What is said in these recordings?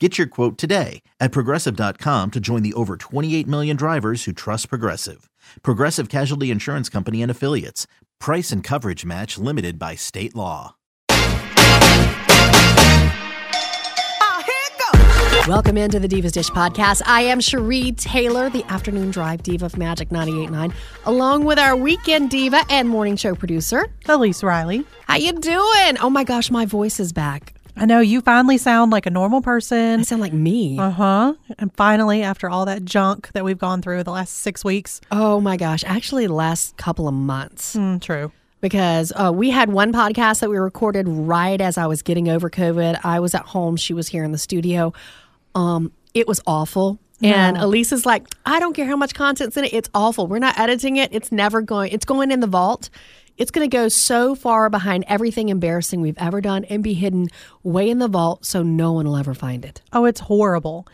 Get your quote today at progressive.com to join the over 28 million drivers who trust Progressive. Progressive Casualty Insurance Company and Affiliates. Price and coverage match limited by state law. Welcome into the Divas Dish podcast. I am Sheri Taylor, the afternoon drive diva of Magic 98.9, along with our weekend diva and morning show producer, Elise Riley. How you doing? Oh my gosh, my voice is back. I know you finally sound like a normal person. I sound like me. Uh huh. And finally, after all that junk that we've gone through the last six weeks. Oh my gosh, actually, the last couple of months. Mm, true. Because uh, we had one podcast that we recorded right as I was getting over COVID. I was at home, she was here in the studio. Um, it was awful. And No. Elise is like, I don't care how much content's in it. It's awful. We're not editing it. It's never going. It's going in the vault. It's going to go so far behind everything embarrassing we've ever done and be hidden way in the vault so no one will ever find it. Oh, it's horrible.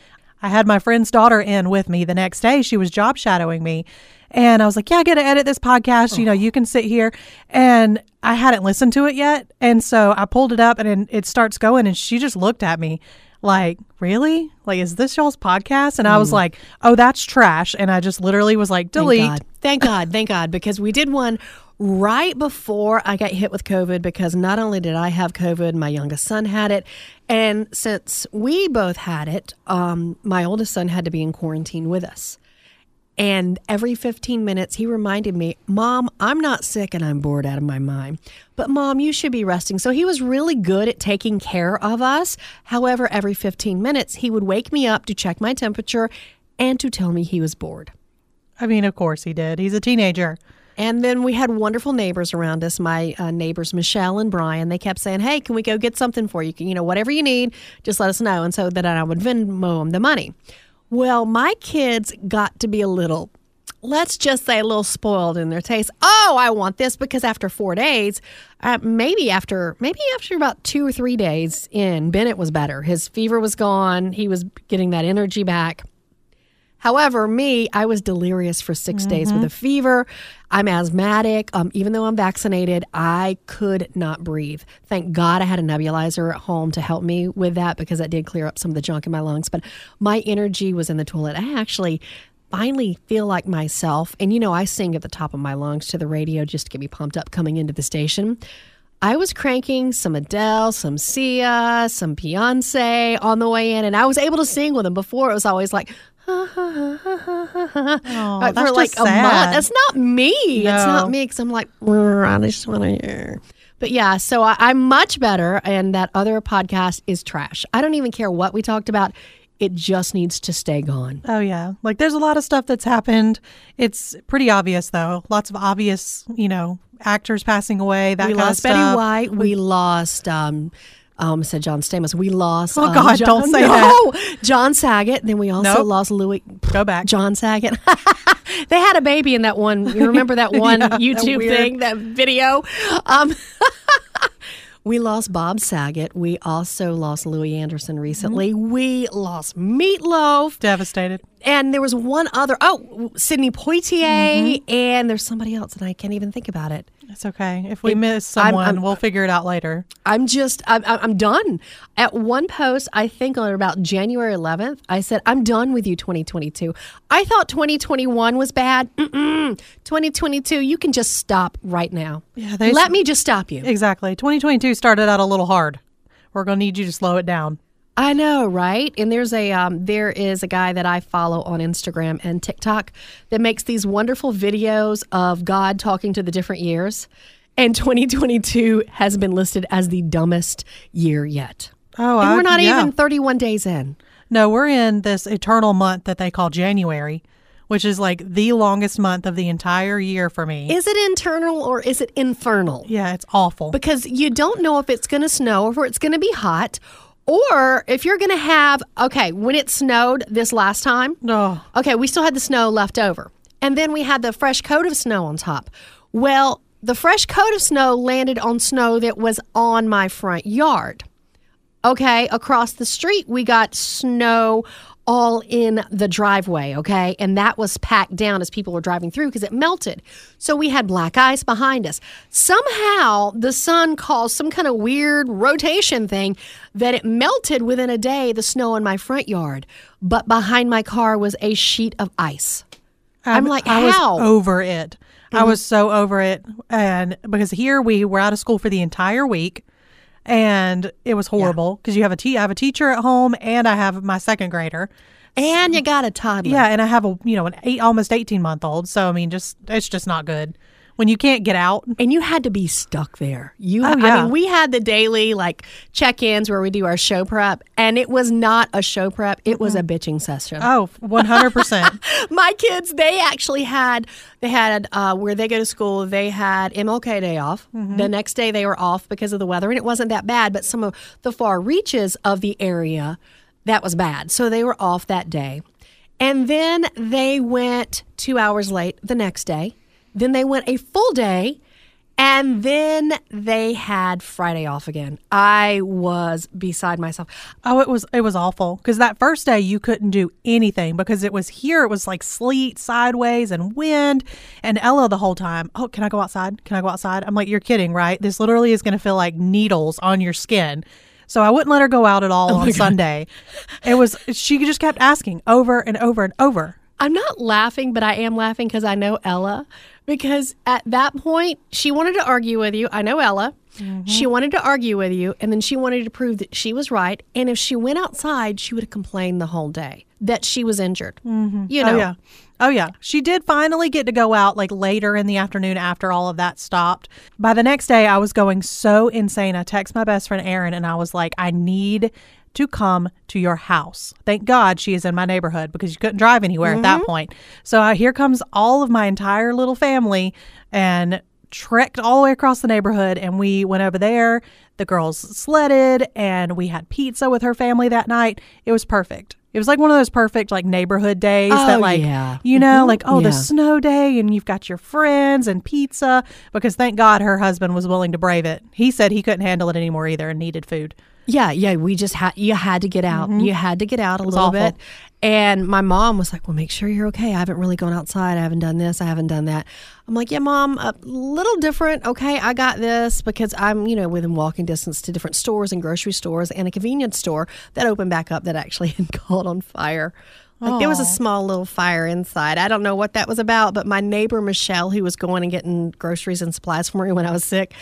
I had my friend's daughter in with me the next day. She was job shadowing me. And I was like, Yeah, I get to edit this podcast. You know, you can sit here. And I hadn't listened to it yet. And so I pulled it up and it starts going. And she just looked at me like, Really? Like, is this y'all's podcast? And I was like, Oh, that's trash. And I just literally was like, Delete. Thank God. Thank God. Thank God. Because we did one right before I got hit with COVID because not only did I have COVID, my youngest son had it. And since we both had it, um, my oldest son had to be in quarantine with us. And every 15 minutes, he reminded me, Mom, I'm not sick and I'm bored out of my mind. But Mom, you should be resting. So he was really good at taking care of us. However, every 15 minutes, he would wake me up to check my temperature and to tell me he was bored. I mean, of course he did. He's a teenager. And then we had wonderful neighbors around us. My uh, neighbors, Michelle and Brian, they kept saying, "Hey, can we go get something for you? Can, you know, whatever you need, just let us know." And so that I would Venmo them the money. Well, my kids got to be a little, let's just say, a little spoiled in their taste. Oh, I want this because after four days, uh, maybe after maybe after about two or three days in, Bennett was better. His fever was gone. He was getting that energy back. However, me, I was delirious for 6 days with a fever. I'm asthmatic. Um, even though I'm vaccinated, I could not breathe. Thank God I had a nebulizer at home to help me with that because that did clear up some of the junk in my lungs. But my energy was in the toilet. I actually finally feel like myself. And you know, I sing at the top of my lungs to the radio just to get me pumped up coming into the station. I was cranking some Adele, some Sia, some Beyonce on the way in, and I was able to sing with them. Before it was always like, Oh, for like a month. That's not me. It's not me because I'm like, "Brr, I just want to hear. But yeah, so I, I'm much better, and that other podcast is trash. I don't even care what we talked about. It just needs to stay gone. Oh yeah, like there's a lot of stuff that's happened. It's pretty obvious though. Lots of obvious, you know, actors passing away. That we kind lost of stuff. Betty White. We lost. Um, I almost said John Stamos. We lost. Oh, um, God, John, don't say no, that. John Saget. Then we also Nope. lost Louie. Go back. John Saget. they had a baby in that one. You remember that one Yeah, YouTube weird- thing, that video? Um, we lost Bob Saget. We also lost Louie Anderson recently. Mm-hmm. We lost Meatloaf. Devastated. And there was one other, oh, Sidney Poitier. Mm-hmm. And there's somebody else, and I can't even think about it. It's okay. If we It- miss I'm- someone, I'm- we'll figure it out later. I'm just, I'm, I'm I'm done. At one post, I think on about January 11th, I said, I'm done with you 2022. I thought 2021 was bad. Mm-mm. 2022, you can just stop right now. Yeah, they- Let me just stop you. Exactly. 2022 started out a little hard. We're gonna need you to slow it down. I know, right? And there's a um, there is a guy that I follow on Instagram and TikTok that makes these wonderful videos of God talking to the different years. And 2022 has been listed as the dumbest year yet. Oh, and I- we're not yeah. even 31 days in. No, we're in this eternal month that they call January, which is like the longest month of the entire year for me. Is it internal or is it infernal? yeah, it's awful. because you don't know if it's going to snow or if it's going to be hot or if you're going to have okay when it snowed this last time Oh. okay we still had the snow left over. And then we had the fresh coat of snow on top. Well the fresh coat of snow landed on snow that was on my front yard. Okay across the street we got snow all in the driveway okay? And that was packed down as people were driving through because it melted. So we had black ice behind us. Somehow the sun caused some kind of weird rotation thing that it melted within a day the snow in my front yard. But behind my car was a sheet of ice. I'm like, I was how? over it. I mm-hmm. was so over it, and because here we were out of school for the entire week, and it was horrible because you have a te- I have a teacher at home, and I have my second grader. and you got a toddler Yeah, and I have a you know an eight almost eighteen month old. So I mean, just it's just not good when you can't get out. And you had to be stuck there. You, Oh, I mean, we had the daily like check-ins where we do our show prep, and it was not a show prep; it was a bitching session. Oh, Oh, one hundred percent. My kids, they actually had they had uh, where they go to school. They had MLK Day off. The next day they were off because of the weather, and it wasn't that bad. But some of the far reaches of the area, that was bad. So they were off that day, and then they went two hours late the next day. Then they went a full day. And then they had Friday off again. I was beside myself. Oh, it was it was awful because that first day you couldn't do anything because it was here. It was like sleet sideways and wind, and Ella the whole time. Oh, can I go outside? Can I go outside? I'm like, you're kidding, right? This literally is going to feel like needles on your skin. So I wouldn't let her go out at all oh on Sunday. It was she just kept asking over and over and over. I'm not laughing, but I am laughing because I know Ella. Because at that point, she wanted to argue with you. I know Ella. She wanted to argue with you, and then she wanted to prove that she was right. And if she went outside, she would have complained the whole day that she was injured. Mm-hmm. You know, Oh yeah. Oh yeah. She did finally get to go out like later in the afternoon after all of that stopped. By the next day I was going so insane. I text my best friend Erin and I was like, I need to come to your house. Thank God she is in my neighborhood because you couldn't drive anywhere at that point. So uh, here comes all of my entire little family and trekked all the way across the neighborhood and we went over there. The girls sledded and we had pizza with her family that night. It was perfect. It was like one of those perfect like neighborhood days Oh, that like yeah. you know Mhm. like oh the snow day and you've got your friends and pizza because thank God her husband was willing to brave it. He said he couldn't handle it anymore either and needed food. Yeah, yeah. We just had you had to get out. You had to get out a little awful. bit. And my mom was like, "Well, make sure you're okay. I haven't really gone outside. I haven't done this. I haven't done that." I'm like, "Yeah, mom, a little different. Okay, I got this because I'm, you know, within walking distance to different stores and grocery stores and a convenience store that opened back up that actually had caught on fire." Like there was a small little fire inside. I don't know what that was about, but my neighbor Michelle, who was going and getting groceries and supplies for me when I was sick,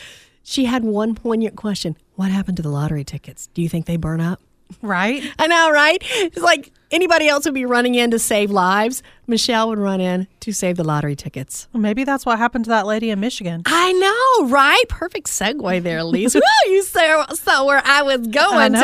she had one poignant question. What happened to the lottery tickets? Do you think they burn up? Right? I know, right? It's like anybody else would be running in to save lives. Michelle would run in to save the lottery tickets. Maybe that's what happened to that lady in Michigan. I know, right? Perfect segue there, Elise. Woo, you saw, saw where I was going, I know.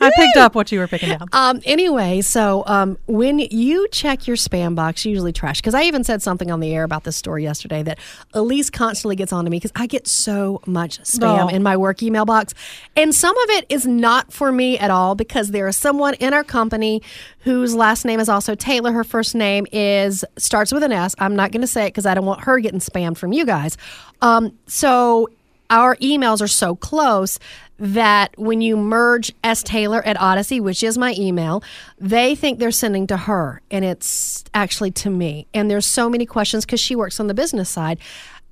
I, picked up what you were picking up. Um, anyway, so um, when you check your spam box, usually trash, because I even said something on the air about this story yesterday that Elise constantly gets on to me because I get so much spam Oh. in my work email box. And some of it is not for me at all because there is someone in our company whose last name is also Taylor. Her first name is starts with an S. I'm not going to say it because I don't want her getting spammed from you guys. Um, so our emails are so close that when you merge S Taylor at Audacy, which is my email, they think they're sending to her and it's actually to me. And there's so many questions because she works on the business side.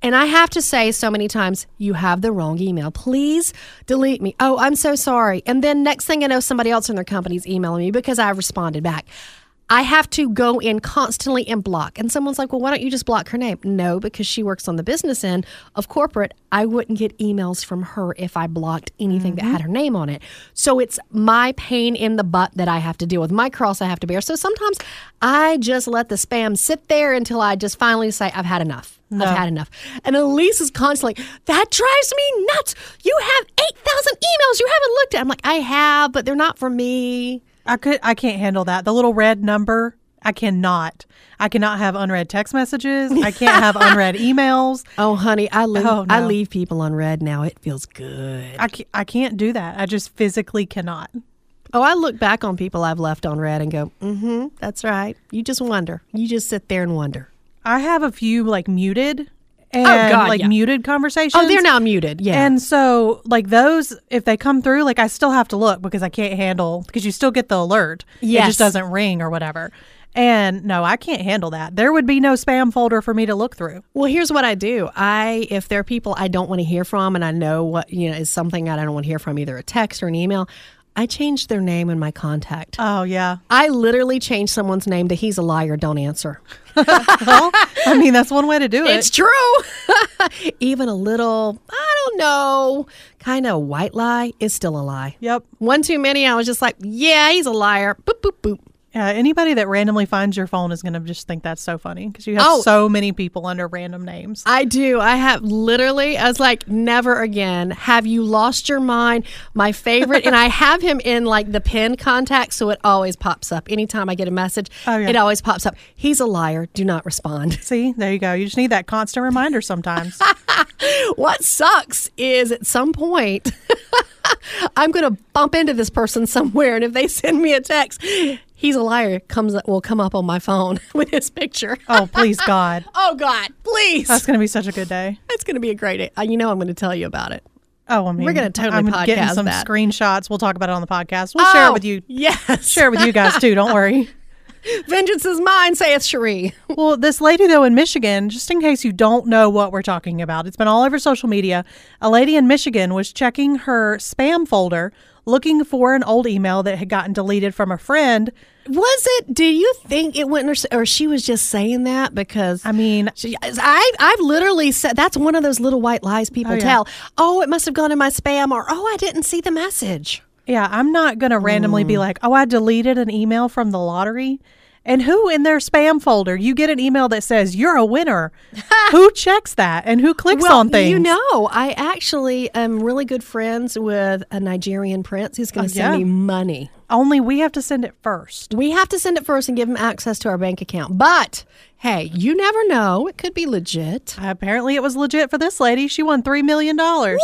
And I have to say so many times, you have the wrong email. Please delete me. Oh, I'm so sorry. And then next thing I know, somebody else in their company's emailing me because I responded back. I have to go in constantly and block. And someone's like, well, why don't you just block her name? No, because she works on the business end of corporate. I wouldn't get emails from her if I blocked anything that had mm-hmm. her name on it. So it's my pain in the butt that I have to deal with, my cross I have to bear. So sometimes I just let the spam sit there until I just finally say, I've had enough. I've had enough. And Elise is constantly, that drives me nuts. You have 8,000 emails you haven't looked at. I'm like, I have, but they're not for me. I could I can't handle that. The little red number, I cannot. I cannot have unread text messages. I can't have unread emails. Oh, honey, I leave, Oh, I leave people on red now. It feels good. I can't, I can't do that. I just physically cannot. Oh, I look back on people I've left on red and go, mm-hmm, that's right. You just wonder. You just sit there and wonder. I have a few like muted oh, and God, like yeah. muted oh, conversations. Oh, they're now muted. Yeah. And so, like those, if they come through, like I still have to look because I can't handle because you still get the alert. Yes. It just doesn't ring or whatever. And no, I can't handle that. There would be no spam folder for me to look through. well, here's what I do. I if there are people I don't want to hear from and I know what, you know, is something I don't want to hear from, either a text or an email, I changed their name in my contact. Oh yeah. I literally changed someone's name to he's a liar, don't answer. well, I mean that's one way to do it. It's true. Even a little, I don't know, kind of white lie is still a lie. Yep. One too many, I was just like, yeah, he's a liar. Boop, boop, boop. Yeah. Anybody that randomly finds your phone is going to just think that's so funny because you have Oh. so many people under random names. I do. I have literally, I was like, never again. Have you lost your mind? My favorite, and I have him in like the pin contact, so it always pops up. Anytime I get a message, Oh, yeah. it always pops up. He's a liar. Do not respond. See, there you go. You just need that constant reminder sometimes. what sucks is at some point, I'm going to bump into this person somewhere, and if they send me a text, he's a liar. Comes will come up on my phone with his picture. oh, please God. Oh God, please! That's going to be such a good day. It's going to be a great day. Uh, You know, I'm going to tell you about it. Oh, I mean, We're gonna totally I'm getting podcast some that. screenshots. We'll talk about it on the podcast. We'll share it Oh, with you. Yes, Share it with you guys too. Don't worry. Vengeance is mine, saith Sheri. Well, this lady though in Michigan, just in case you don't know what we're talking about, it's been all over social media. A lady in Michigan was checking her spam folder looking for an old email that had gotten deleted from a friend. Was it? Do you think it went, or she was just saying that because I mean, She, I, I've literally said that's one of those little white lies people Oh, yeah. tell. Oh, it must have gone in my spam, or oh, I didn't see the message. yeah, I'm not going to randomly Mm. be like, "Oh, I deleted an email from the lottery." And who in their spam folder, you get an email that says you're a winner. who checks that and who clicks on things? you know, I actually am really good friends with a Nigerian prince who's going Oh, to send yeah. me money. Only we have to send it first. We have to send it first and give him access to our bank account. But hey, you never know; it could be legit. Apparently, it was legit for this lady. She won $3 million. Woo!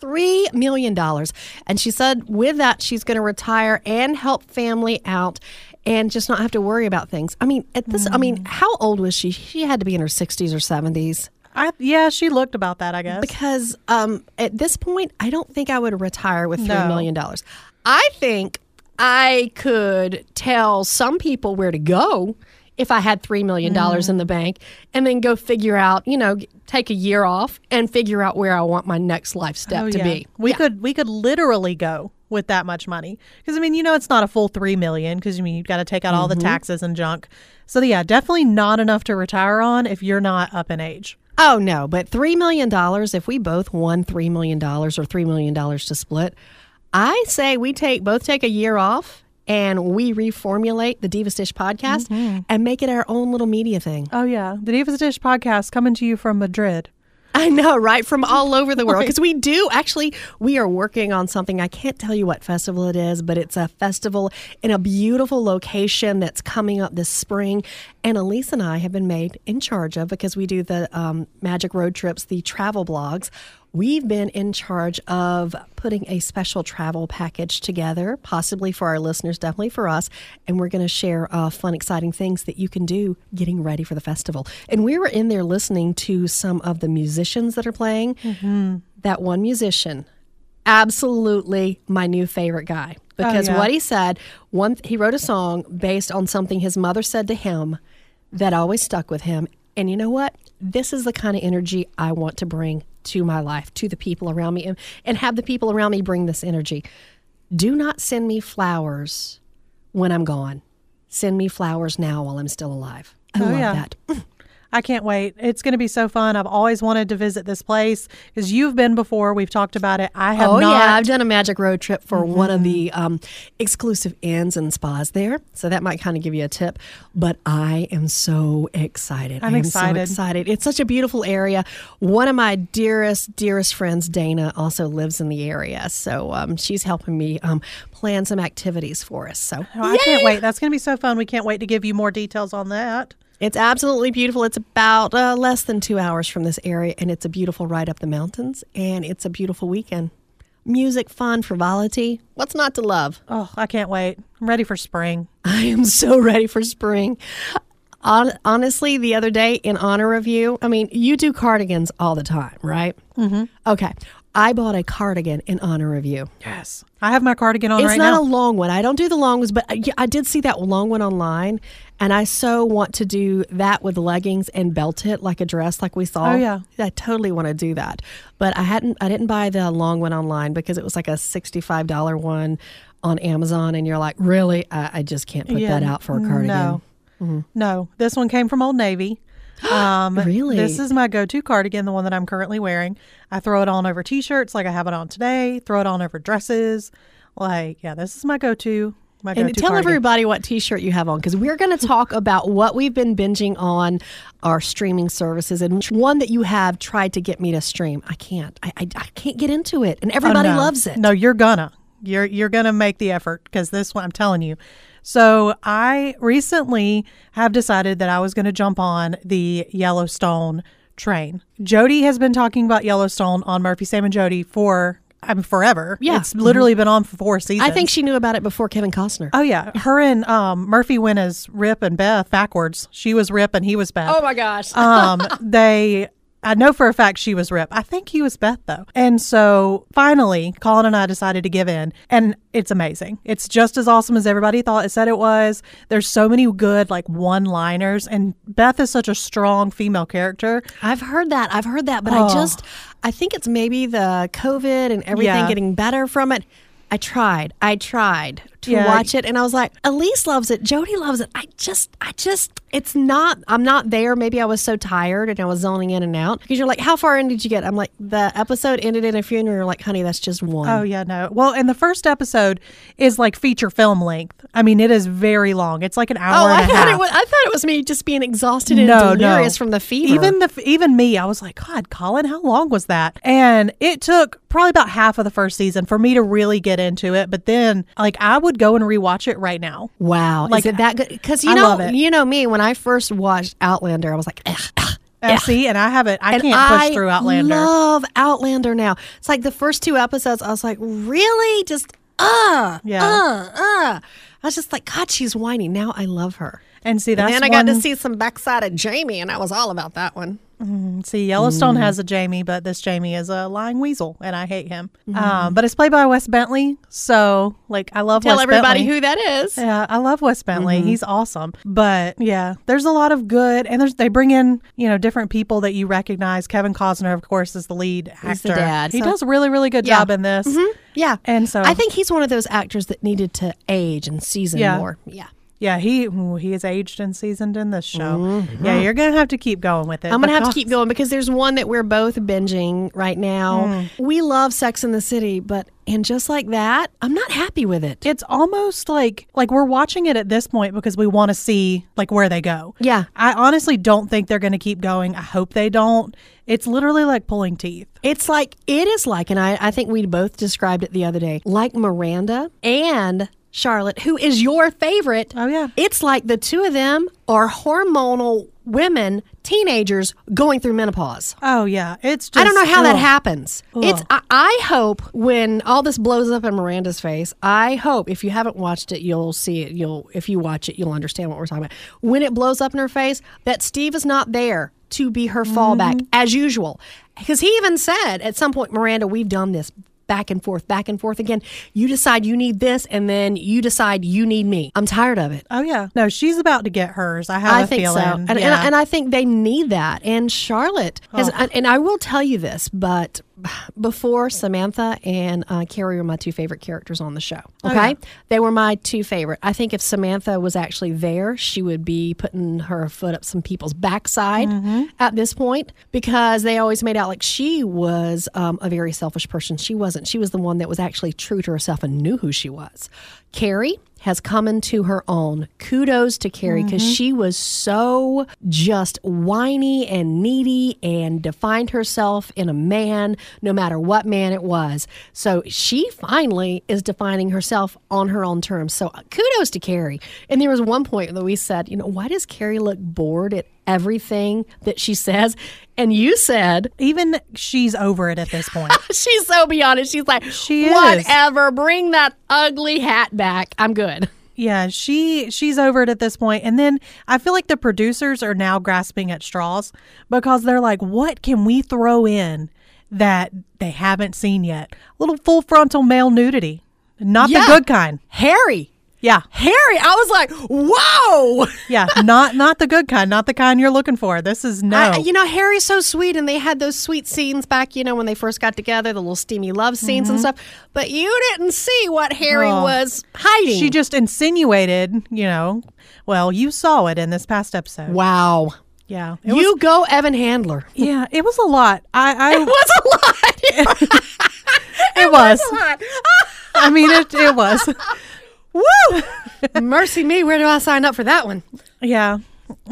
Three million dollars. And she said with that she's gonna retire and help family out and just not have to worry about things. I mean, at this I mean, how old was she? She had to be in her sixties or seventies. I, yeah, she looked about that, I guess. Because um at this point, I don't think I would retire with three No. million dollars. I think I could tell some people where to go if I had $3 million in the bank and then go figure out, you know, take a year off and figure out where I want my next life step Oh, to yeah. be. We Yeah. could we could literally go with that much money because I mean you know it's not a full three million because I mean you've got to take out all the Mm-hmm. taxes and junk. So yeah, definitely not enough to retire on if you're not up in age. Oh no, but three million dollars. If we both won three million dollars or three million dollars to split, I say we take both take a year off and we reformulate the Divas Dish podcast and make it our own little media thing. Oh yeah, the Divas Dish podcast coming to you from Madrid. I know, right? From all over the world. Because we do actually, we are working on something. I can't tell you what festival it is, but it's a festival in a beautiful location that's coming up this spring. And Elise and I have been made in charge of because we do the um, Magic Road Trips, the travel blogs. We've been in charge of putting a special travel package together, possibly for our listeners, definitely for us. And we're going to share uh, fun, exciting things that you can do getting ready for the festival. And we were in there listening to some of the musicians that are playing. That one musician, absolutely my new favorite guy. Because yeah. what he said, one he wrote a song based on something his mother said to him that always stuck with him. And you know what? This is the kind of energy I want to bring to my life, to the people around me, and, and have the people around me bring this energy. Do not send me flowers when I'm gone. send me flowers now while I'm still alive. I Oh, love yeah. that. I can't wait. It's going to be so fun. I've always wanted to visit this place because you've been before. We've talked about it. I have Oh not. yeah, I've done a magic road trip for one of the um, exclusive inns and spas there, so that might kind of give you a tip. But I am so excited. I'm I am excited. So excited. It's such a beautiful area. One of my dearest, dearest friends, Dana, also lives in the area, so um, she's helping me um, plan some activities for us. So Oh, I can't wait. That's going to be so fun. We can't wait to give you more details on that. It's absolutely beautiful. It's about uh, less than two hours from this area, and it's a beautiful ride up the mountains, and it's a beautiful weekend. Music, fun, frivolity. What's not to love? Oh, I can't wait. I'm ready for spring. I am so ready for spring. Honestly, the other day, in honor of you, I mean, you do cardigans all the time, right? Mm-hmm. Okay. I bought a cardigan in honor of you. Yes. I have my cardigan on It's right not now. a long one. I don't do the long ones, but uh, I, I did see that long one online, and I so want to do that with leggings and belt it like a dress, like we saw. Oh, yeah. I totally want to do that, but I hadn't. I didn't buy the long one online because it was like a sixty-five dollar one on Amazon, and you're like, really? I, I just can't put that out for a mm, cardigan. No. Mm-hmm. No. This one came from Old Navy. Um, Really? This is my go to cardigan, the one that I'm currently wearing. I throw it on over t shirts like I have it on today, throw it on over dresses. Like, yeah, this is my go to. My And tell cardigan. everybody what T-shirt you have on because we're going to talk about what we've been binging on our streaming services and one that you have tried to get me to stream. I can't. I, I, I can't get into it, and Oh, everybody no. loves it. No, you're gonna. You're you're gonna make the effort because this one I'm telling you. So I recently have decided that I was gonna jump on the Yellowstone train. Jody has been talking about Yellowstone on Murphy Sam and Jody for I mean forever. Yeah. It's literally been on for four seasons. I think she knew about it before Kevin Costner. Oh yeah, her and um, Murphy went as Rip and Beth backwards. She was Rip and he was Beth. Oh, my gosh! um, they I know for a fact she was Rip. I think he was Beth though. And so finally, Colin and I decided to give in, and it's amazing. It's just as awesome as everybody thought it said it was. There's so many good like one-liners, and Beth is such a strong female character. I've heard that. I've heard that, but I Oh. just I think it's maybe the COVID and everything Yeah. getting better from it. I tried. I tried to Yeah. watch it and I was like, Elise loves it. Jody loves it. I just I just it's not I'm not there. Maybe I was so tired and I was zoning in and out. Because you're like, How far in did you get? I'm like, the episode ended in a funeral. You're like, honey, that's just one. Oh yeah, no. Well, and the first episode is like feature film length. I mean, it is very long. It's like an hour Oh, and I a thought half. it was I thought it was me just being exhausted and no, delirious no. from the fever. Even the even me, I was like, God, Colin, how long was that? And it took probably about half of the first season for me to really get into it. But then, like, I would go and rewatch it right now. Wow, Like, is it that good? Because you I know, love it. you know me. When I first watched Outlander, I was like, ugh, ugh, Uh, see, and I haven't, I and can't I push through Outlander. I love Outlander now. It's like the first two episodes. I was like, really, just uh, Yeah. uh, uh. I was just like, God, she's whiny. Now I love her. and see, that's and then I got to see some backside of Jamie, and I was all about that one. See, Yellowstone Mm. has a Jamie, but this Jamie is a lying weasel, and I hate him. Mm-hmm. Um, but it's played by Wes Bentley, so like I love Tell Wes everybody Bentley. who that is. Yeah, I love Wes Bentley. Mm-hmm. He's awesome. But yeah, there's a lot of good, and there's they bring in you know different people that you recognize. Kevin Costner, of course, is the lead actor. He's the dad, He so- does a really really good Yeah. job in this. Yeah, And so I think he's one of those actors that needed to age and season Yeah. more. Yeah. Yeah, he ooh, he is aged and seasoned in this show. Yeah, you're gonna have to keep going with it. Mm-hmm. I'm gonna have to keep going because there's one that we're both binging right now. Mm. We love Sex in the City, but and just like that, I'm not happy with it. It's almost like like we're watching it at this point because we want to see like where they go. Yeah. I honestly don't think they're going to keep going. I hope they don't. It's literally like pulling teeth. It's like it is like, and I, I think we both described it the other day, like Miranda and Charlotte, who is your favorite. Oh, yeah. It's like the two of them are hormonal women, teenagers going through menopause. Oh yeah, it's just I don't know how that ugh. happens. It's I, I hope when all this blows up in Miranda's face, I hope if you haven't watched it, you'll see it. You'll if you watch it, you'll understand what we're talking about. When it blows up in her face, that Steve is not there to be her fallback Mm-hmm. as usual. Because he even said at some point, Miranda, we've done this back and forth, back and forth again. You decide you need this, and then you decide you need me. I'm tired of it. Oh yeah, no, she's about to get hers. I have I a think feeling. so, and, and, yeah. and I think they need that. And Charlotte has, and I will tell you this, but before Samantha and uh, Carrie were my two favorite characters on the show. Okay, they were my two favorite. I think if Samantha was actually there, she would be putting her foot up some people's backside at this point because they always made out like she was um, a very selfish person. She wasn't. She was the one that was actually true to herself and knew who she was. Carrie has come into her own. Kudos to Carrie because mm-hmm. she was so just whiny and needy and defined herself in a man, no matter what man it was. So she finally is defining herself on her own terms. So uh, kudos to Carrie. And there was one point that we said, you know, why does Carrie look bored at everything that she says? And you said, Even she's over it at this point. she's so beyond it. She's like, She is. whatever, bring that ugly hat back. I'm good. Yeah, she she's over it at this point. And then I feel like the producers are now grasping at straws because they're like, what can we throw in that they haven't seen yet? A little full frontal male nudity. Not Yeah. the good kind. Harry. Yeah. Harry, I was like, whoa. Yeah. not not the good kind, not the kind you're looking for. This is no. I- you know, Harry's so sweet, and they had those sweet scenes back, you know, when they first got together, the little steamy love scenes and mm-hmm. stuff. But you didn't see what Harry Oh. was hiding. she just insinuated, you know, well, you saw it in this past episode. wow. Yeah. It You go, Evan Handler. yeah, it was a lot. I, I It was a lot. it was. a lot. I mean it it was. Woo! Mercy me, where do I sign up for that one? Yeah.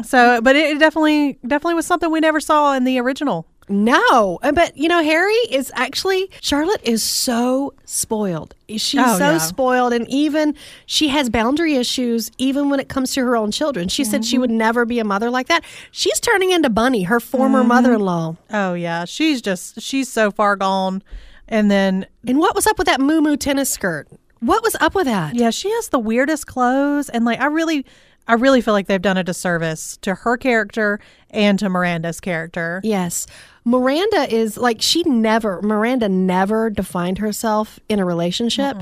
So, but it definitely definitely was something we never saw in the original. No, but you know, Harry is actually Charlotte is so spoiled. She's Oh, so yeah. spoiled, and even she has boundary issues. Even when it comes to her own children, she said Mm-hmm. she would never be a mother like that. She's turning into Bunny, her former Mm-hmm. mother-in-law. Oh yeah, she's just she's so far gone. And then And what was up with that moo moo tennis skirt? What was up with that? yeah, she has the weirdest clothes and like I really I really feel like they've done a disservice to her character and to Miranda's character. Yes. Miranda is like she never Miranda never defined herself in a relationship.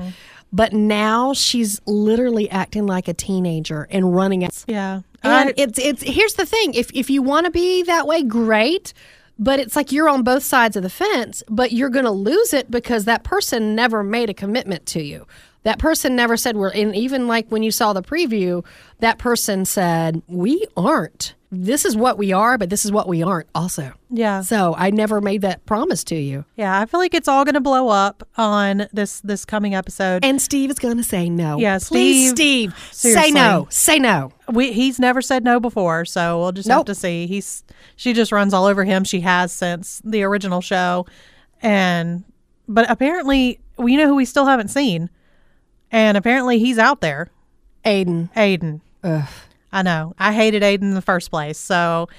But now she's literally acting like a teenager and running out. Yeah. And I- it's it's here's the thing. If if you want to be that way, great. But it's like you're on both sides of the fence, but you're going to lose it because that person never made a commitment to you. That person never said we're and even like when you saw the preview, that person said, "We aren't. This is what we are, but this is what we aren't also." yeah. So, I never made that promise to you. Yeah, I feel like it's all going to blow up on this this coming episode. And Steve is going to say no. Yeah, Please, Steve, Steve, say no. Say no. we he's never said no before, so we'll just have to see. He's she just runs all over him. She has since the original show, and but apparently we know who we still haven't seen, and apparently he's out there. Aidan. Aidan. Ugh. I know. I hated Aidan in the first place, so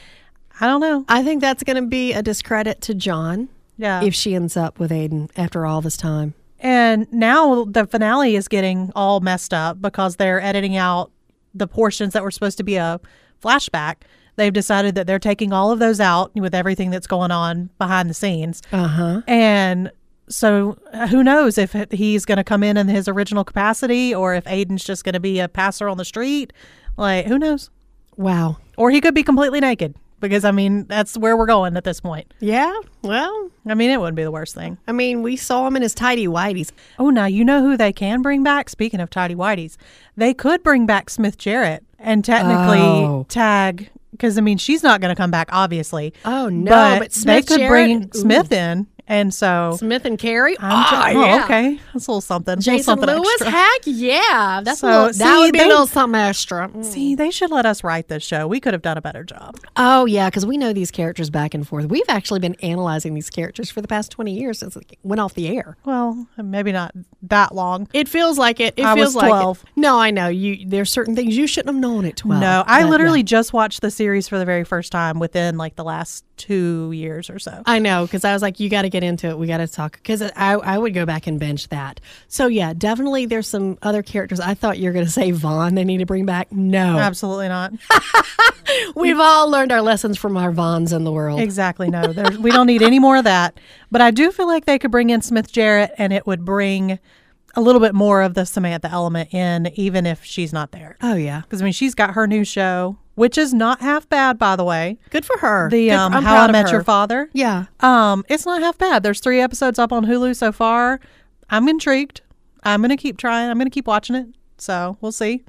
I don't know. I think that's going to be a discredit to John. Yeah. if she ends up with Aidan after all this time. And now the finale is getting all messed up because they're editing out the portions that were supposed to be a flashback. They've decided that they're taking all of those out with everything that's going on behind the scenes. Uh huh. And so uh, who knows if he's going to come in in his original capacity or if Aidan's just going to be a passer on the street. Like, who knows? Wow. Or he could be completely naked because, I mean, that's where we're going at this point. Yeah. Well, I mean, it wouldn't be the worst thing. I mean, we saw him in his tidy whities. Oh, now you know who they can bring back? Speaking of tidy whities, they could bring back Smith Jerrod and technically Oh. tag because I mean she's not going to come back, obviously. Oh, no, but, but they Smith could bring Smith in, and so Smith and Carrie. I'm oh, ju- oh, yeah. okay, that's a little something. little Jason something Lewis. extra. Heck yeah. That's So, a little, that see, would be they- a little something extra. Mm. See, they should let us write this show. We could have done a better job. Oh yeah, because we know these characters back and forth. We've actually been analyzing these characters for the past twenty years since it went off the air. Well, maybe not that long. It feels like it. It I feels was like 12. it. No, I know you. There's certain things you shouldn't have known at twelve. no, I literally yeah. just watched the series for the very first time within like the last two years or so. I know because I was like, you got to get into it. We got to talk because I I would go back and binge that. So yeah, definitely. There's some other characters. I thought you were going to say Vaughn. They need to bring back. No, Absolutely not. we've all learned our lessons from our Vaughns in the world. Exactly. No, we don't need any more of that. But I do feel like they could bring in Smith Jerrod and it would bring a little bit more of the Samantha element in, even if she's not there. Oh yeah. Because, I mean, she's got her new show which is not half bad, by the way. Good for her. The Good um, How I Met. Your Father. Yeah. Um, it's not half bad. There's three episodes up on Hulu so far. I'm intrigued. I'm gonna keep trying. I'm gonna keep watching it. So we'll see.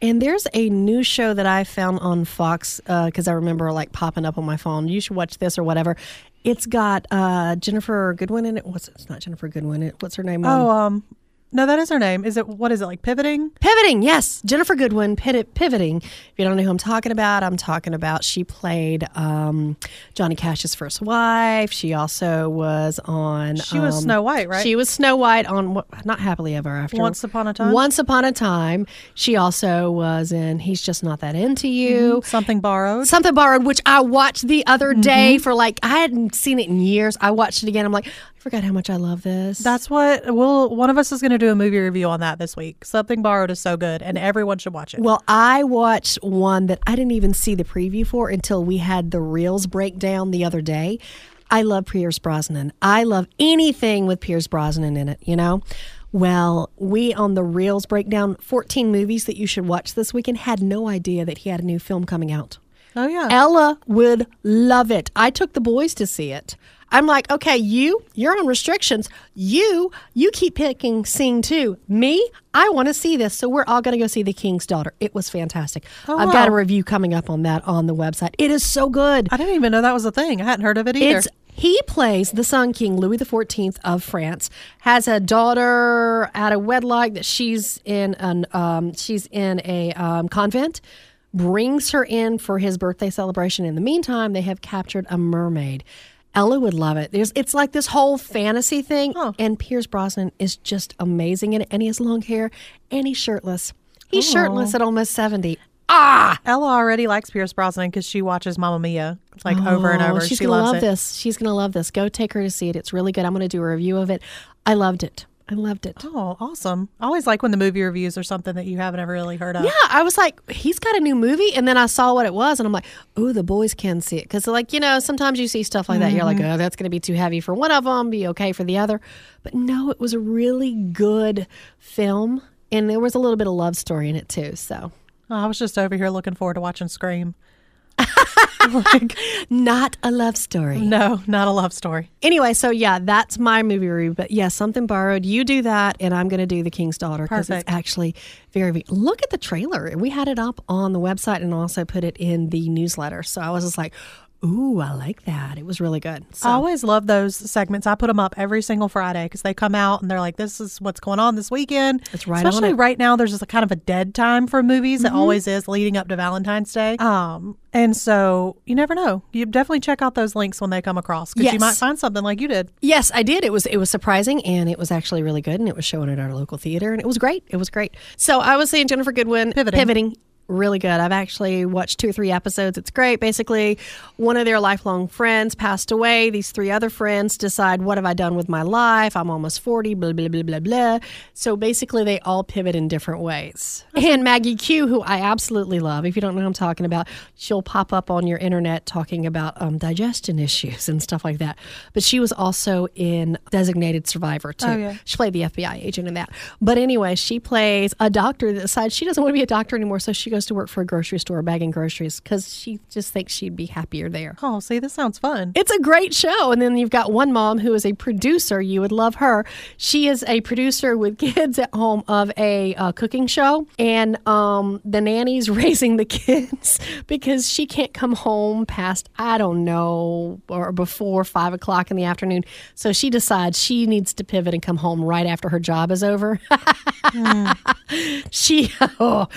And there's a new show that I found on Fox because I remember like popping up on my phone. You should watch this or whatever. It's got uh, Ginnifer Goodwin in it. What's it's not Ginnifer Goodwin? It what's her name? Oh, Um, um, no, that is her name. Is it what is it like pivoting? Pivoting, yes, Ginnifer Goodwin. Pivot, pivoting. If you don't know who I'm talking about, I'm talking about. She played um, Johnny Cash's first wife. She also was on. She was um, Snow White, right? She was Snow White on not Happily Ever After. Once Upon a Time? Once Upon a Time. She also was in He's Just Not That Into You. Something borrowed. Something borrowed, which I watched the other day for like I hadn't seen it in years. I watched it again. I'm like, forgot how much I love this. That's what we'll. One of us is going to do a movie review on that this week. Something borrowed is so good, and everyone should watch it. well, I watched one that I didn't even see the preview for until we had the reels breakdown the other day. I love Pierce Brosnan. I love anything with Pierce Brosnan in it, you know? Well, we on the reels breakdown 14 movies that you should watch this weekend had no idea that he had a new film coming out. oh yeah, Ella would love it. I took the boys to see it. I'm like, okay, you, you're on restrictions. You, you keep picking Sing too. Me, I want to see this. So we're all going to go see The King's Daughter. It was fantastic. I've got a review coming up on that on the website. It is so good. I didn't even know that was a thing. I hadn't heard of it either. It's he plays the Sun King Louis XIV of France. Has a daughter out of wedlock that she's in an um, she's in a um, convent. Brings her in for his birthday celebration. In the meantime, they have captured a mermaid. Ella would love it. There's it's like this whole fantasy thing, and Pierce Brosnan is just amazing in it. And he has long hair, and he's shirtless. He's shirtless at almost seventy. Ah, Ella already likes Pierce Brosnan because she watches Mamma Mia like over and Oh, over. She's she gonna loves love it. this. She's gonna love this. Go take her to see it. It's really good. I'm gonna do a review of it. I loved it. I loved it. Oh, awesome! I always like when the movie reviews are something that you haven't ever really heard of. Yeah, I was like, he's got a new movie, and then I saw what it was, and I'm like, oh, the boys can see it because, like, you know, sometimes you see stuff like that, you're like, Mm-hmm. oh, that's going to be too heavy for one of them, be okay for the other, but no, it was a really good film, and there was a little bit of love story in it too. So, Oh, I was just over here looking forward to watching Scream. not a love story. No, not a love story. Anyway, so yeah, that's my movie review. But yeah, something borrowed. You do that, and I'm going to do The King's Daughter because it's actually very, very. Look at the trailer. We had it up on the website and also put it in the newsletter. So I was just like, ooh, I like that. It was really good. So I always love those segments. I put them up every single Friday because they come out and they're like, "This is what's going on this weekend." It's right Especially it. Mm-hmm. right now, there's just a kind of a dead time for movies. It always is leading up to Valentine's Day. Um, and so you never know. You definitely check out those links when they come across because you might find something like you did. Yes, I did. It was it was surprising and it was actually really good and it was showing at our local theater and it was great. It was great. So I was saying Ginnifer Goodwin pivoting, Pivoting. Really good. I've actually watched two or three episodes. It's great. Basically, one of their lifelong friends passed away. These three other friends decide, what have I done with my life? I'm almost 40, blah, blah, blah, blah, blah. So basically, they all pivot in different ways. And Maggie Q, who I absolutely love, if you don't know who I'm talking about, she'll pop up on your internet talking about um, digestion issues and stuff like that. But she was also in Designated Survivor, too. Oh, yeah. She played the FBI agent in that. But anyway, she plays a doctor that decides she doesn't want to be a doctor anymore, so she goes to work for a grocery store bagging groceries because she just thinks she'd be happier there. Oh, see, this sounds fun. It's a great show. And then you've got one mom who is a producer. You would love her. She is a producer with kids at home of a uh, cooking show. And um, the nanny's raising the kids because she can't come home past, I don't know, or before five o'clock in the afternoon. So she decides she needs to pivot and come home right after her job is over. she, oh,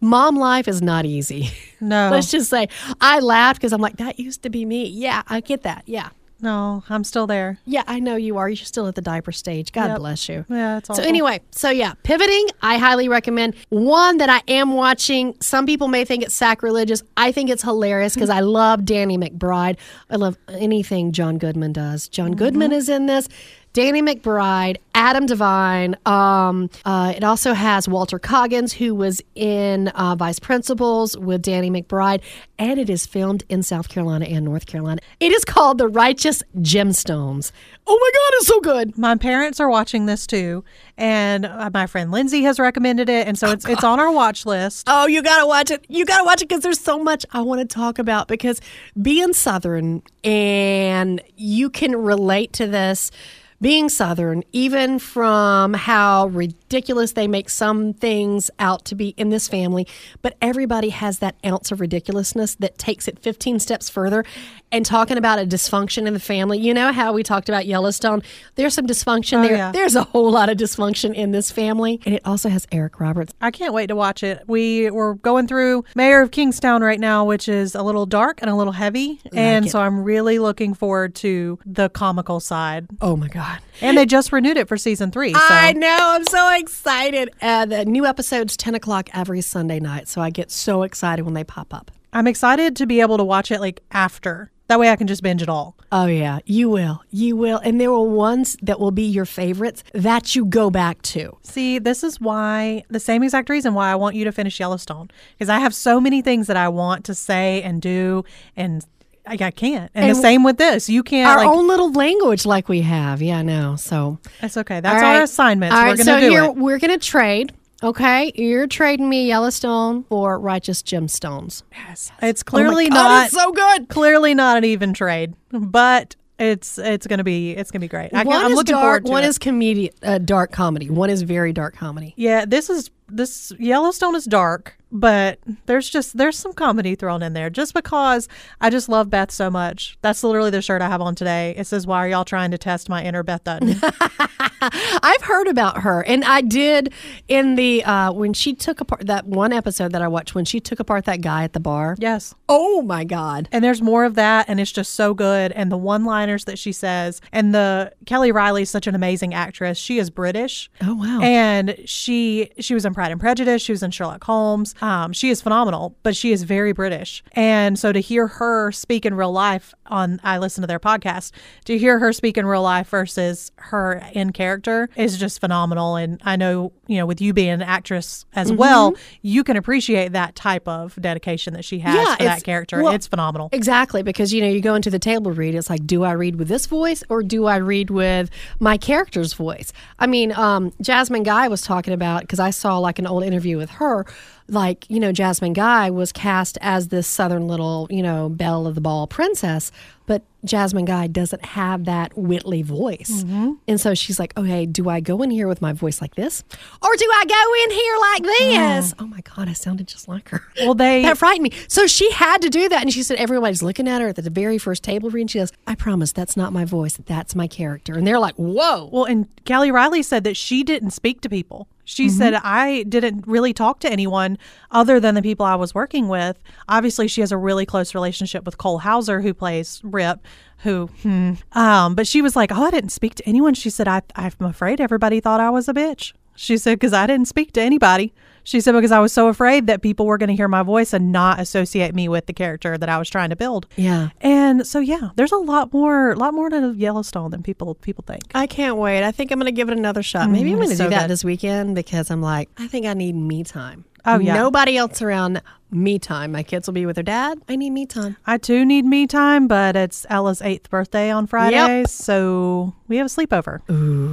mom life is not easy. No, Let's just say I laughed because I'm like, that used to be me. Yeah, I get that. Yeah. no, I'm still there. Yeah, I know you are. You're still at the diaper stage. God Yep. bless you. Yeah, it's So anyway, so yeah, pivoting, I highly recommend. One that I am watching. Some people may think it's sacrilegious. I think it's hilarious because I love Danny McBride. I love anything John Goodman does. John Mm-hmm. Goodman is in this. Danny McBride, Adam Devine. Um, uh, it also has Walton Goggins, who was in uh, Vice Principals with Danny McBride, and it is filmed in South Carolina and North Carolina. It is called The Righteous Gemstones. Oh my God, it's so good. My parents are watching this too, and uh, my friend Lindsay has recommended it, and so it's it's on our watch list. Oh, you gotta watch it. You gotta watch it because there's so much I want to talk about. Because being Southern and you can relate to this being Southern, even from how ridiculous they make some things out to be in this family, but everybody has that ounce of ridiculousness that takes it 15 steps further. And talking about a dysfunction in the family, you know how we talked about Yellowstone? There's some dysfunction Oh, there. yeah. There's a whole lot of dysfunction in this family. And it also has Eric Roberts. I can't wait to watch it. We we're going through Mayor of Kingstown right now, which is a little dark and a little heavy, and it. so I'm really looking forward to the comical side. Oh my God. And they just renewed it for season three. So I know. I'm so excited. Uh, the new episode's 10 o'clock every Sunday night. So I get so excited when they pop up. I'm excited to be able to watch it like after. That way I can just binge it all. Oh, yeah. You will. You will. And there will ones that will be your favorites that you go back to. See, this is why the same exact reason why I want you to finish Yellowstone because I have so many things that I want to say and do and I, I can't. And, And the same with this. You can't Our like own little language, like we have. Yeah, I know. So That's okay. That's All our assignment. All We're right, going so here we're going to trade. Okay, you're trading me Yellowstone for Righteous Gemstones. Yes, it's clearly oh God, not it's so good. clearly not an even trade, but it's it's gonna be it's gonna be great. I, am looking dark, forward to one it. is comedy, uh, dark comedy. One is very dark comedy. yeah. This is this Yellowstone is dark, but there's just there's some comedy thrown in there just because I just love Beth so much. That's literally the shirt I have on today. It says, "Why are y'all trying to test my inner Beth Dutton?" I've heard about her, and I did in the uh, when she took apart that one episode that I watched when she took apart that guy at the bar. yes. Oh my god! And there's more of that, and it's just so good. And the one-liners that she says, and the Kelly Reilly is such an amazing actress. She is British. Oh wow! and she she was in Pride and Prejudice. She was in Sherlock Holmes. Um, she is phenomenal, but she is very British. And so to hear her speak in real life on I listen to their podcast, to hear her speak in real life versus her in character is just phenomenal. And I know you know with you being an actress as well, you can appreciate that type of dedication that she has Yeah, for that character. well, it's phenomenal. Exactly, because you know you go into the table read. It's like, do I read with this voice or do I read with my character's voice? I mean, um, Jasmine Guy was talking about because I saw like an old interview with her. Like you know, Jasmine Guy was cast as this southern little you know belle of the ball princess, but Jasmine Guy doesn't have that Whitley voice, mm-hmm. and so she's like, okay, do I go in here with my voice like this, or do I go in here like this? Oh my god, I sounded just like her. Well, they That frightened me. So she had to do that. And she said, everybody's looking at her at the very first table read. And she goes, I promise that's not my voice. That's my character. And they're like, whoa. Well, and Kelly Reilly said that she didn't speak to people. She said, I didn't really talk to anyone other than the people I was working with. Obviously, she has a really close relationship with Cole Hauser, who plays Rip, who, hmm. Um, but she was like, Oh, I didn't speak to anyone. She said, I, I'm afraid everybody thought I was a bitch. She said, Because I didn't speak to anybody. She said, Because I was so afraid that people were going to hear my voice and not associate me with the character that I was trying to build. Yeah. And so, yeah, there's a lot more, a lot more to Yellowstone than people people think. I can't wait. I think I'm going to give it another shot. Mm, Maybe I'm going to so do that good. this weekend because I'm like, I think I need me time. Oh, yeah. Nobody else around me time. My kids will be with their dad. I need me time. I too need me time, but it's Ella's eighth birthday on Friday, so we have a sleepover.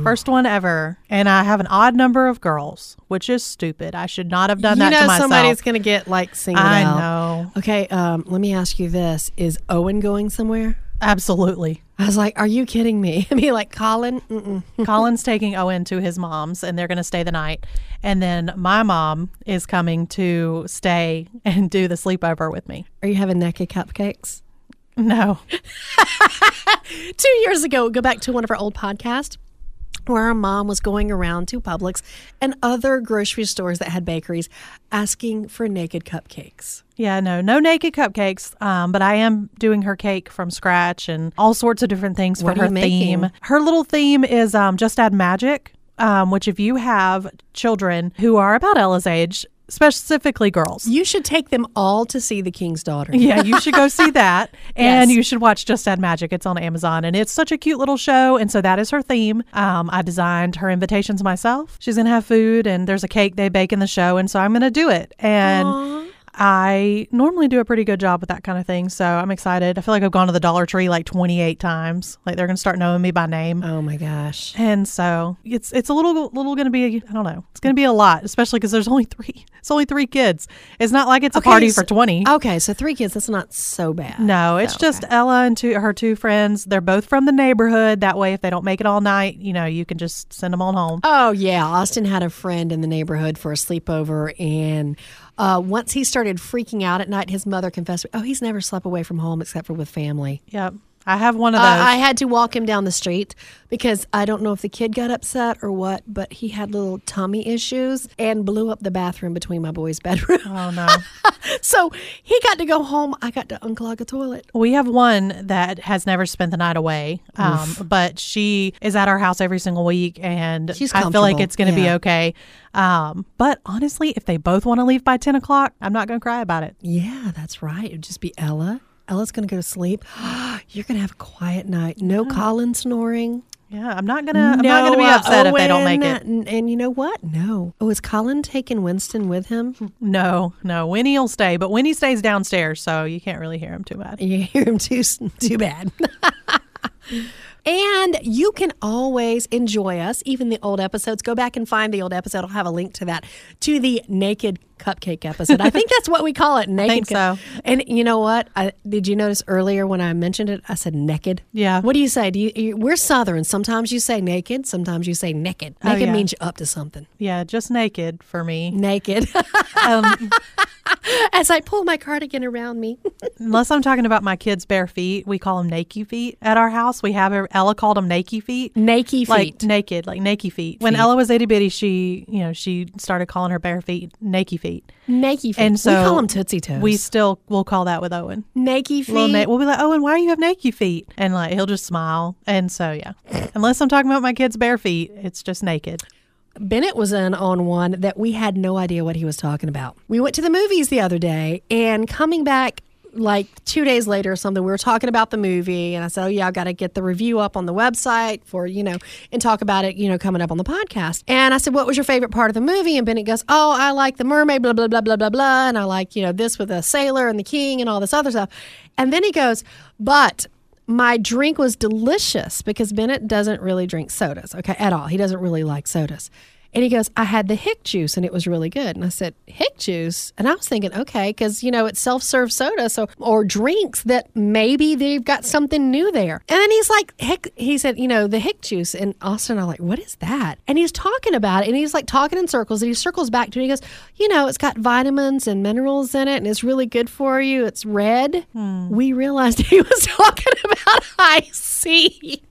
First one ever. And I have an odd number of girls, which is stupid. I should not have done you that know to myself. somebody's going to get like singled I out. know. Okay, um, let me ask you this. Is Owen going somewhere? Absolutely. I was like, are you kidding me? I mean, like, Colin? Mm-mm. Colin's taking Owen to his mom's and they're going to stay the night. And then my mom is coming to stay and do the sleepover with me. Are you having naked cupcakes? No. two years ago, go back to one of our old podcasts where our mom was going around to Publix and other grocery stores that had bakeries asking for naked cupcakes. Yeah, no, no naked cupcakes. Um, but I am doing her cake from scratch and all sorts of different things for her theme. making? Her little theme is um, just add magic. Um, which if you have children who are about Ella's age, specifically girls. You should take them all to see The King's Daughter. Yeah, you should go see that. And Yes. you should watch Just Add Magic. It's on Amazon. And it's such a cute little show. And so that is her theme. Um, I designed her invitations myself. She's going to have food and there's a cake they bake in the show. And so I'm going to do it. And I normally do a pretty good job with that kind of thing. So I'm excited. I feel like I've gone to the Dollar Tree like 28 times. Like they're going to start knowing me by name. Oh my gosh. And so it's it's a little little going to be I don't know it's going to be a lot especially because there's only three it's only three kids it's not like it's a party so- for twenty Okay, so three kids, that's not so bad. no, it's So, just okay. Ella and two her two friends. They're both from the neighborhood. That way, if they don't make it all night, you know, you can just send them on home. Oh yeah, Austin had a friend in the neighborhood for a sleepover, and uh, once he started freaking out at night, his mother confessed, "Oh, he's never slept away from home except for with family." Yep, I have one of those. Uh, I had to walk him down the street because I don't know if the kid got upset or what, but he had little tummy issues and blew up the bathroom between my boy's bedroom. oh no, so he got to go home. I got to unclog a toilet. we have one that has never spent the night away, um, but she is at our house every single week, and She's I feel like it's going to be okay. Um, but honestly, if they both want to leave by ten o'clock, I'm not going to cry about it. Yeah, that's right. It'd just be Ella. Ella's going to go to sleep. You're going to have a quiet night. No Colin snoring. Yeah, I'm not gonna. I'm not gonna be upset if they don't make it. And, and you know what? No. Oh, is Colin taking Winston with him? No, no. Winnie will stay, but Winnie stays downstairs, so you can't really hear him too bad. You hear him too too bad. and you can always enjoy us, even the old episodes. Go back and find the old episode. I'll have a link to that, to the naked cupcake episode. I think that's what we call it. Naked. think Cup- so. And you know what? I, did you notice earlier when I mentioned it? I said naked. Yeah. What do you say? Do you, you? We're Southern. Sometimes you say naked. Sometimes you say naked. Oh, Naked yeah. means you're up to something. Yeah, just naked for me. Naked. Um, As I pull my cardigan around me. unless I'm talking about my kids' bare feet, we call them naked feet at our house. We have a, Ella called them naked feet. Naked feet. Like naked, like naked feet. When Feet. Ella was itty bitty, she, you know, she started calling her bare feet naked feet. naked feet. And so we call them Tootsie Toes. We still will call that with Owen. naked feet. Little na- we'll be like, Owen, why do you have naked feet? And like he'll just smile. And so yeah, unless I'm talking about my kids' bare feet, it's just naked. Bennett was in on one that we had no idea what he was talking about. We went to the movies the other day, and coming back like two days later or something, we were talking about the movie, and I said, "Oh yeah, I got to get the review up on the website for you know, and talk about it, you know, coming up on the podcast." And I said, "What was your favorite part of the movie?" And Bennett goes, "Oh, I like the mermaid, blah blah blah blah blah blah, and I like you know this with the sailor and the king and all this other stuff." And then he goes, "But." my drink was delicious because Bennett doesn't really drink sodas, okay, at all. He doesn't really like sodas. And he goes, I had the hick juice and it was really good. And I said, hick juice? And I was thinking, okay, because, you know, it's self serve soda so or drinks that maybe they've got something new there. And then he's like, hick, he said, you know, the hick juice. And Austin and I are like, what is that? And he's talking about it and he's like talking in circles and he circles back to me. He goes, you know, it's got vitamins and minerals in it and it's really good for you. It's red. Hmm. We realized he was talking about Hi-C.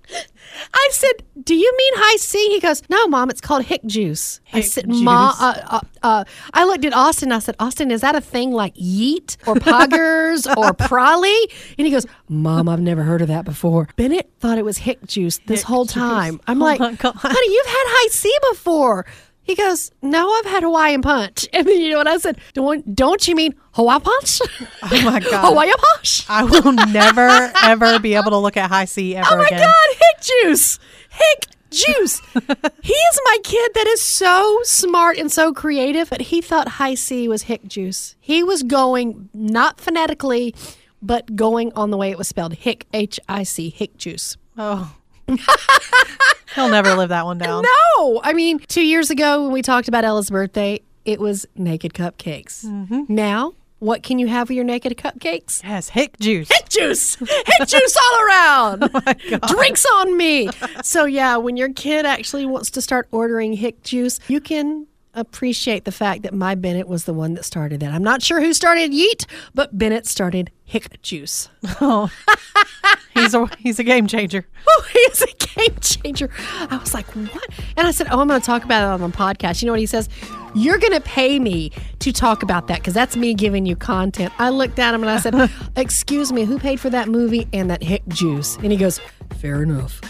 I said, "Do you mean Hi-C?" He goes, "No, mom, it's called hick juice." I Hick said, "Ma," uh, uh, uh, I looked at Austin. I said, "Austin, is that a thing like yeet or poggers or prolly?" And he goes, "Mom, I've never heard of that before." Bennett thought it was hick juice this Hick whole juice. time. I'm Oh like, "Honey, you've had Hi-C before." He goes, "No, I've had Hawaiian punch." And then you know what I said? Don't don't you mean Hawaii punch? Oh my god. Hawaii punch. I will never ever be able to look at Hi-C ever again. Oh my again. God, Hick Juice. Hick Juice. he is my kid that is so smart and so creative, but he thought Hi-C was Hick Juice. He was going not phonetically, but going on the way it was spelled Hick, H I C, Hick Juice. Oh. He'll never live that one down. No, I mean, two years ago when we talked about Ella's birthday, it was naked cupcakes. Mm-hmm. Now, what can you have with your naked cupcakes? Yes, hick juice. Hick juice, hick juice all around. Oh Drinks on me. So yeah, when your kid actually wants to start ordering hick juice, you can appreciate the fact that my Bennett was the one that started that. I'm not sure who started yeet, but Bennett started hick juice. Oh. he's a he's a game changer. Oh, he's a game changer. I was like, what? And I said, oh, I'm going to talk about it on the podcast. You know what he says? You're going to pay me to talk about that because that's me giving you content. I looked at him and I said, excuse me, who paid for that movie and that hick juice? And he goes, fair enough.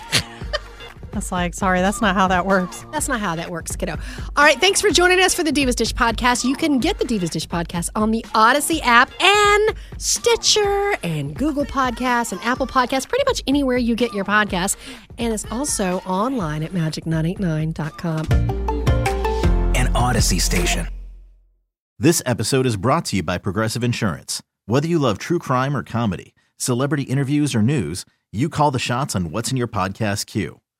That's like, sorry, that's not how that works. That's not how that works, kiddo. All right, thanks for joining us for the Divas Dish podcast. You can get the Divas Dish podcast on the Audacy app and Stitcher and Google Podcasts and Apple Podcasts, pretty much anywhere you get your podcasts. And it's also online at magic989.com. An Audacy station. This episode is brought to you by Progressive Insurance. Whether you love true crime or comedy, celebrity interviews or news, you call the shots on what's in your podcast queue.